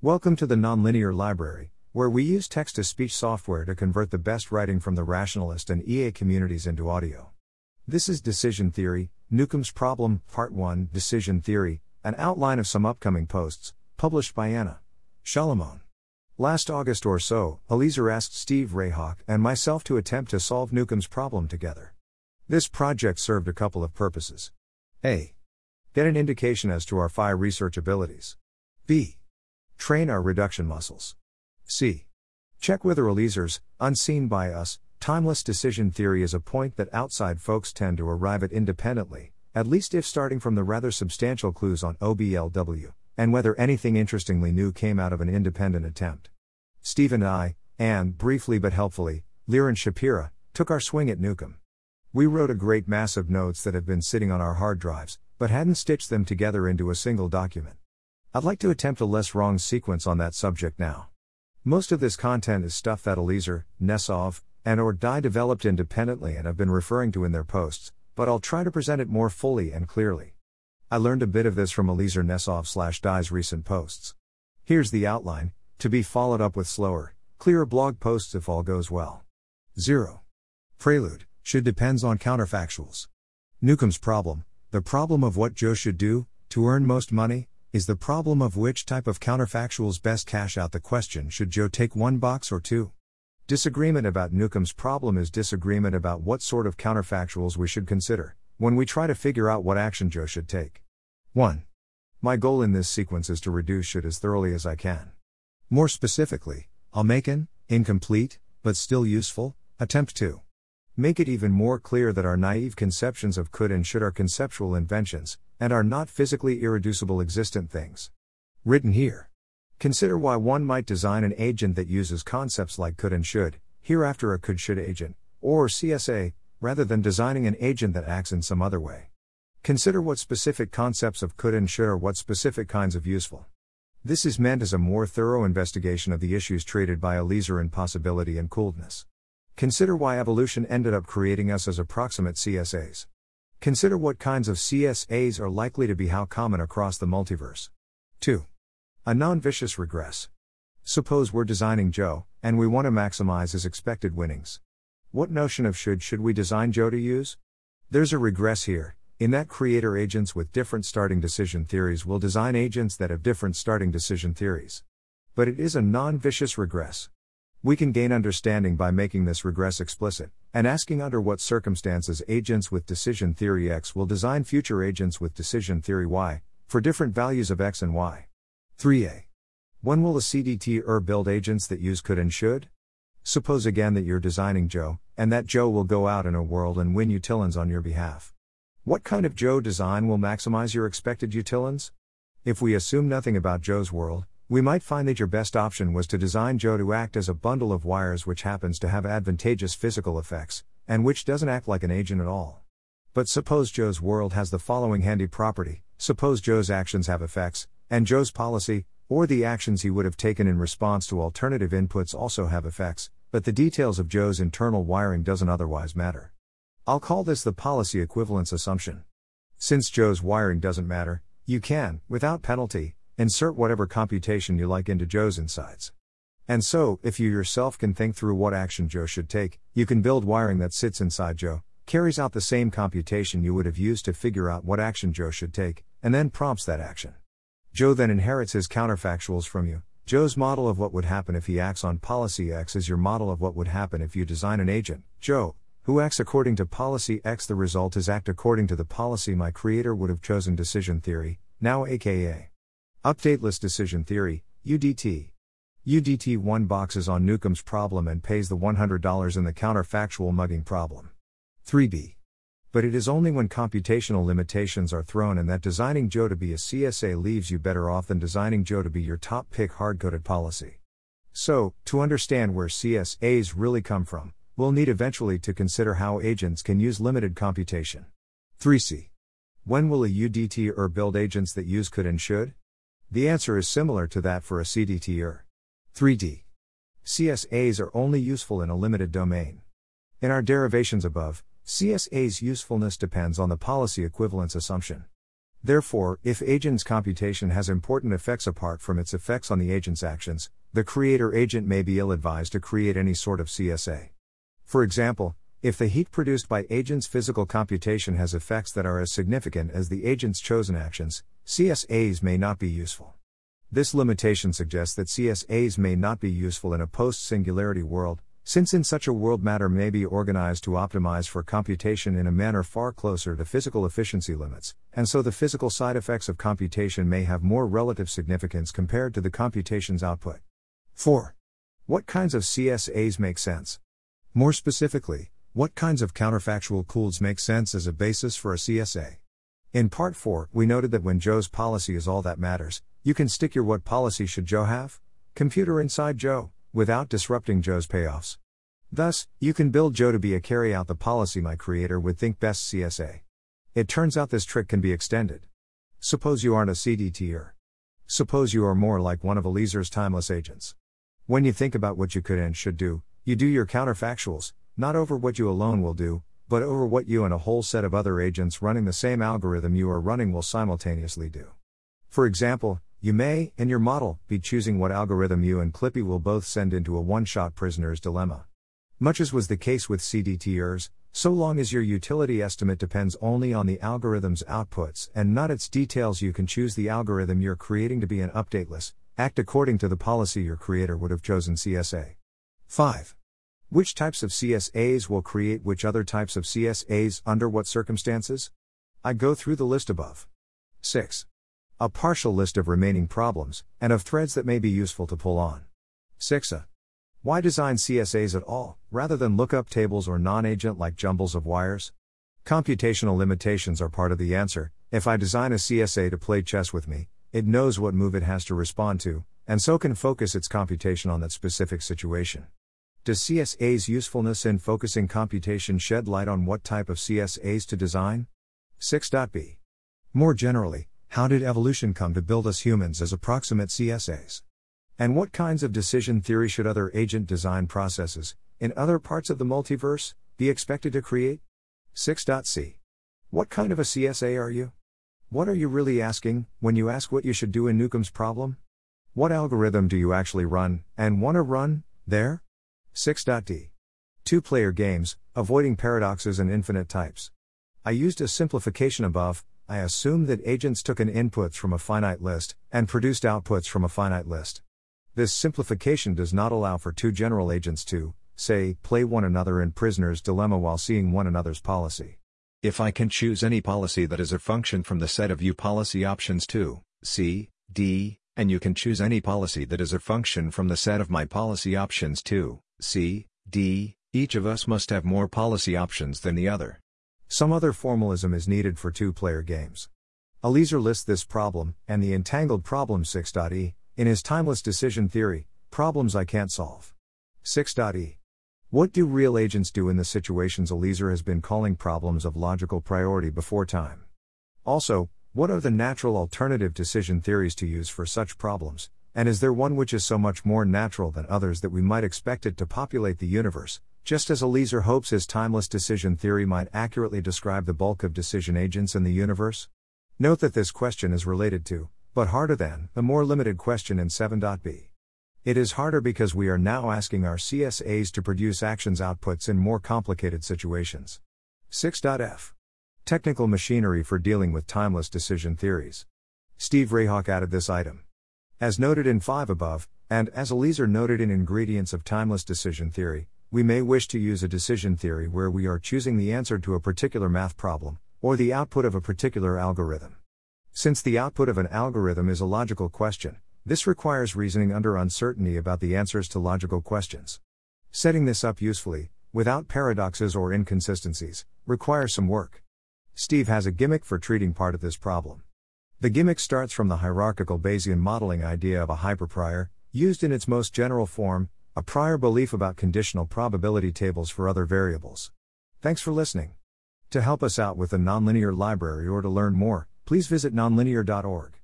Welcome to the Nonlinear Library, where we use text to speech software to convert the best writing from the rationalist and EA communities into audio. This is Decision Theory, Newcomb's Problem, Part 1 Decision Theory, an outline of some upcoming posts, published by Anna Salamon. Last August or so, Eliezer asked Steve Rayhawk and myself to attempt to solve Newcomb's problem together. This project served a couple of purposes. A. Get an indication as to our FAI research abilities. B. Train our reduction muscles. C. Check whether Eliezer's, unseen by us, timeless decision theory is a point that outside folks tend to arrive at independently, at least if starting from the rather substantial clues on OBLW, and whether anything interestingly new came out of an independent attempt. Steve and I, and, briefly but helpfully, Liron Shapira, took our swing at Newcomb. We wrote a great mass of notes that have been sitting on our hard drives, but hadn't stitched them together into a single document. I'd like to attempt a less wrong sequence on that subject now. Most of this content is stuff that Eliezer, Nesov, and or Dai developed independently and have been referring to in their posts, but I'll try to present it more fully and clearly. I learned a bit of this from Eliezer Nesov slash Dai's recent posts. Here's the outline, to be followed up with slower, clearer blog posts if all goes well. 0. Prelude should depends on counterfactuals. Newcomb's problem, the problem of what Joe should do to earn most money, is the problem of which type of counterfactuals best cash out the question should Joe take one box or two. Disagreement about Newcomb's problem is disagreement about what sort of counterfactuals we should consider when we try to figure out what action Joe should take. 1. My goal in this sequence is to reduce should as thoroughly as I can. More specifically, I'll make an incomplete, but still useful, attempt to make it even more clear that our naive conceptions of could and should are conceptual inventions, and are not physically irreducible existent things. Written here. Consider why one might design an agent that uses concepts like could and should, hereafter a could should agent, or CSA, rather than designing an agent that acts in some other way. Consider what specific concepts of could and should are what specific kinds of useful. This is meant as a more thorough investigation of the issues treated by Eliezer in possibility and Could-ness. Consider why evolution ended up creating us as approximate CSAs. Consider what kinds of CSAs are likely to be how common across the multiverse. 2. A non vicious regress. Suppose we're designing Joe, and we want to maximize his expected winnings. What notion of should should we design Joe to use? There's a regress here, in that creator agents with different starting decision theories will design agents that have different starting decision theories. But it is a non vicious regress. We can gain understanding by making this regress explicit, and asking under what circumstances agents with decision theory X will design future agents with decision theory Y, for different values of X and Y. 3a. When will a CDT ER build agents that use could and should? Suppose again that you're designing Joe, and that Joe will go out in a world and win utilons on your behalf. What kind of Joe design will maximize your expected utilons? If we assume nothing about Joe's world, we might find that your best option was to design Joe to act as a bundle of wires which happens to have advantageous physical effects, and which doesn't act like an agent at all. But suppose Joe's world has the following handy property suppose Joe's actions have effects, and Joe's policy, or the actions he would have taken in response to alternative inputs also have effects, but the details of Joe's internal wiring doesn't otherwise matter. I'll call this the policy equivalence assumption. Since Joe's wiring doesn't matter, you can, without penalty, Insert whatever computation you like into Joe's insides. And so, if you yourself can think through what action Joe should take, you can build wiring that sits inside Joe, carries out the same computation you would have used to figure out what action Joe should take, and then prompts that action. Joe then inherits his counterfactuals from you. Joe's model of what would happen if he acts on policy X is your model of what would happen if you design an agent, Joe, who acts according to policy X. The result is act according to the policy my creator would have chosen decision theory, now aka Updateless Decision Theory, UDT. UDT 1 boxes on Newcomb's problem and pays the $100 in the counterfactual mugging problem. 3b. But it is only when computational limitations are thrown and that designing Joe to be a CSA leaves you better off than designing Joe to be your top pick hard coded policy. So, to understand where CSAs really come from, we'll need eventually to consider how agents can use limited computation. 3c. When will a UDTer build agents that use could and should? The answer is similar to that for a CDTer. 3D. CSAs are only useful in a limited domain. In our derivations above, CSA's usefulness depends on the policy equivalence assumption. Therefore, if agent's computation has important effects apart from its effects on the agent's actions, the creator agent may be ill advised to create any sort of CSA. For example, if the heat produced by agent's physical computation has effects that are as significant as the agent's chosen actions, CSAs may not be useful. This limitation suggests that CSAs may not be useful in a post singularity world, since in such a world matter may be organized to optimize for computation in a manner far closer to physical efficiency limits, and so the physical side effects of computation may have more relative significance compared to the computation's output. 4. What kinds of CSAs make sense? More specifically, what kinds of counterfactual cools make sense as a basis for a CSA? In part 4, we noted that when Joe's policy is all that matters, you can stick your what policy should Joe have? Computer inside Joe without disrupting Joe's payoffs. Thus, you can build Joe to be a carry out the policy my creator would think best CSA. It turns out this trick can be extended. Suppose you aren't a CDTer. Suppose you are more like one of Eliezer's timeless agents. When you think about what you could and should do, you do your counterfactuals, not over what you alone will do, but over what you and a whole set of other agents running the same algorithm you are running will simultaneously do. For example, you may, in your model, be choosing what algorithm you and Clippy will both send into a one shot prisoner's dilemma. Much as was the case with CDTers, so long as your utility estimate depends only on the algorithm's outputs and not its details, you can choose the algorithm you're creating to be an updateless, act according to the policy your creator would have chosen CSA. 5. Which types of CSAs will create which other types of CSAs under what circumstances? I go through the list above. 6. A partial list of remaining problems, and of threads that may be useful to pull on. 6a. Why design CSAs at all, rather than lookup tables or non agent like jumbles of wires? Computational limitations are part of the answer. If I design a CSA to play chess with me, it knows what move it has to respond to, and so can focus its computation on that specific situation. Does CSA's usefulness in focusing computation shed light on what type of CSAs to design? 6.b. More generally, how did evolution come to build us humans as approximate CSAs? And what kinds of decision theory should other agent design processes, in other parts of the multiverse, be expected to create? 6.c. What kind of a CSA are you? What are you really asking when you ask what you should do in Newcomb's problem? What algorithm do you actually run, and want to run, there? 6.d. Two player games, avoiding paradoxes and infinite types. I used a simplification above, I assume that agents took an inputs from a finite list and produced outputs from a finite list. This simplification does not allow for two general agents to, say, play one another in prisoner's dilemma while seeing one another's policy. If I can choose any policy that is a function from the set of U policy options 2, C, D, and you can choose any policy that is a function from the set of my policy options 2, C, D, each of us must have more policy options than the other. Some other formalism is needed for two player games. Eliezer lists this problem, and the entangled problem 6.e, in his timeless decision theory, problems I can't solve. 6.e. What do real agents do in the situations Eliezer has been calling problems of logical priority before time? Also, what are the natural alternative decision theories to use for such problems, and is there one which is so much more natural than others that we might expect it to populate the universe, just as Eliezer hopes his timeless decision theory might accurately describe the bulk of decision agents in the universe? Note that this question is related to, but harder than, the more limited question in 7.b. It is harder because we are now asking our CSAs to produce actions outputs in more complicated situations. 6.f. Technical machinery for dealing with timeless decision theories. Steve Rayhawk added this item. As noted in 5 above, and as Eliezer noted in Ingredients of Timeless Decision Theory, we may wish to use a decision theory where we are choosing the answer to a particular math problem, or the output of a particular algorithm. Since the output of an algorithm is a logical question, this requires reasoning under uncertainty about the answers to logical questions. Setting this up usefully, without paradoxes or inconsistencies, requires some work. Steve has a gimmick for treating part of this problem. The gimmick starts from the hierarchical Bayesian modeling idea of a hyperprior, used in its most general form, a prior belief about conditional probability tables for other variables. Thanks for listening. To help us out with the nonlinear library or to learn more, please visit nonlinear.org.